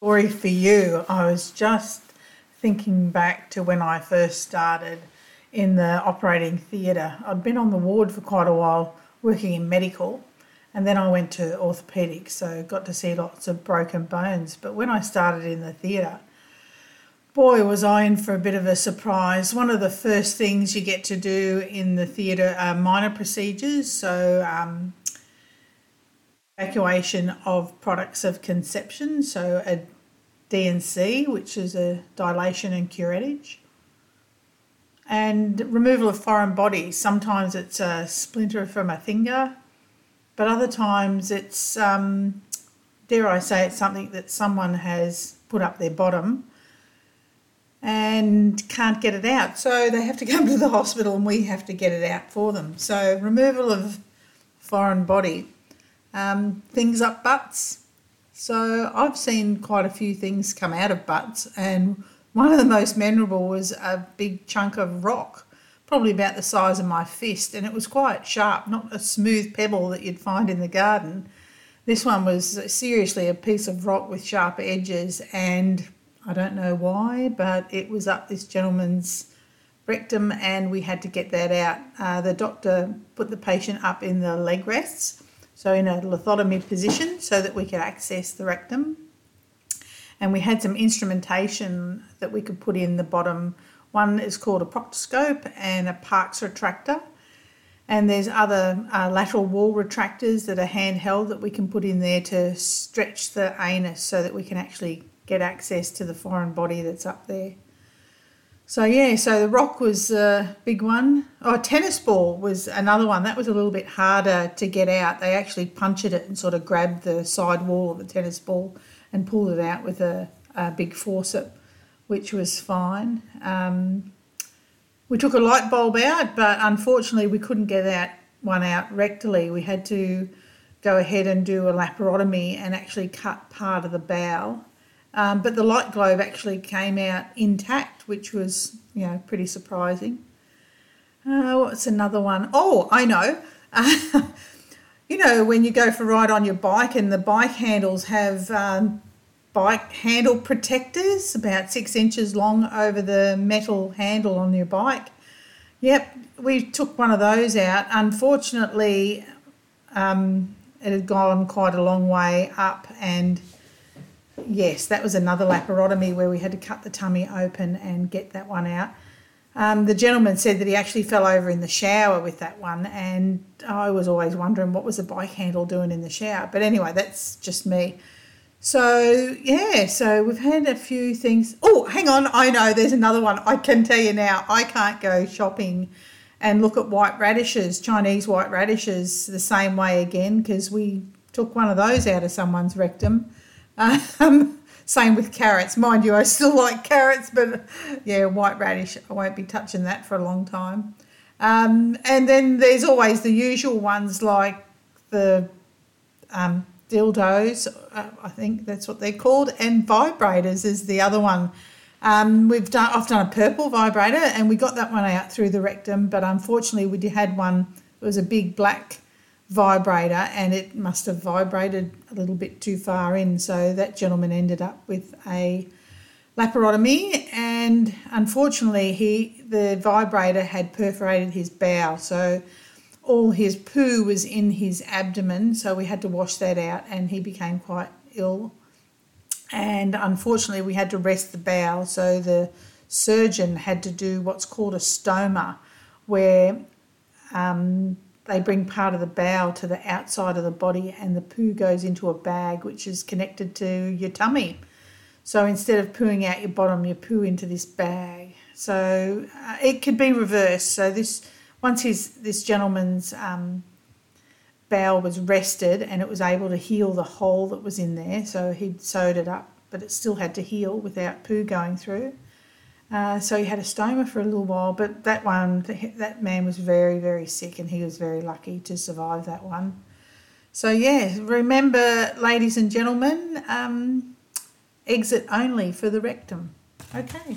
Story for you. I was just thinking back to when I first started in the operating theatre. I'd been on the ward for quite a while working in medical and then I went to orthopaedics, so got to see lots of broken bones. But when I started in the theatre, boy, was I in for a bit of a surprise. One of the first things you get to do in the theatre are minor procedures, so um, evacuation of products of conception, so a D&C, which is a dilation and curettage, and removal of foreign bodies. Sometimes it's a splinter from a finger, but other times it's, um, dare I say, it's something that someone has put up their bottom and can't get it out. So they have to come to the hospital and we have to get it out for them. So, removal of foreign body, um, things up butts. So, I've seen quite a few things come out of butts, and one of the most memorable was a big chunk of rock probably about the size of my fist, and it was quite sharp, not a smooth pebble that you'd find in the garden. This one was seriously a piece of rock with sharp edges, and I don't know why, but it was up this gentleman's rectum, and we had to get that out. Uh, the doctor put the patient up in the leg rests, so in a lithotomy position, so that we could access the rectum. And we had some instrumentation that we could put in the bottom one is called a proctoscope and a Parks retractor. And there's other uh, lateral wall retractors that are handheld that we can put in there to stretch the anus so that we can actually get access to the foreign body that's up there. So yeah, so the rock was a big one. Oh, tennis ball was another one. That was a little bit harder to get out. They actually punctured it and sort of grabbed the side wall of the tennis ball and pulled it out with a, a big forceps which was fine. Um, we took a light bulb out, but unfortunately, we couldn't get that one out rectally. We had to go ahead and do a laparotomy and actually cut part of the bowel. Um, but the light globe actually came out intact, which was you know pretty surprising. Uh, what's another one? Oh, I know. you know when you go for a ride on your bike and the bike handles have um, bike handle protectors, about six inches long over the metal handle on your bike. Yep, we took one of those out. Unfortunately, um, it had gone quite a long way up, and yes, that was another laparotomy where we had to cut the tummy open and get that one out. Um, the gentleman said that he actually fell over in the shower with that one, and I was always wondering what was the bike handle doing in the shower. But anyway, that's just me. So yeah, so we've had a few things. Oh, hang on, I know there's another one. I can tell you now. I can't go shopping and look at white radishes, Chinese white radishes, the same way again because we took one of those out of someone's rectum. Um, same with carrots, mind you. I still like carrots, but yeah, white radish. I won't be touching that for a long time. Um, and then there's always the usual ones like the um, dildos, uh, I think that's what they're called, and vibrators is the other one. Um, we've done I've done a purple vibrator, and we got that one out through the rectum, but unfortunately we had one. It was a big black vibrator, and it must have vibrated a little bit too far in, so that gentleman ended up with a laparotomy, and unfortunately he the vibrator had perforated his bowel, so all his poo was in his abdomen, so we had to wash that out, and he became quite ill. And unfortunately, we had to rest the bowel, so the surgeon had to do what's called a stoma, where um, they bring part of the bowel to the outside of the body, and the poo goes into a bag which is connected to your tummy. So instead of pooing out your bottom, you poo into this bag. So uh, it could be reversed. So this once his this gentleman's um, bowel was rested and it was able to heal the hole that was in there, so he'd sewed it up, but it still had to heal without poo going through. Uh, so he had a stoma for a little while, but that one, that man was very, very sick, and he was very lucky to survive that one. So yeah, remember, ladies and gentlemen, um, exit only for the rectum. Okay.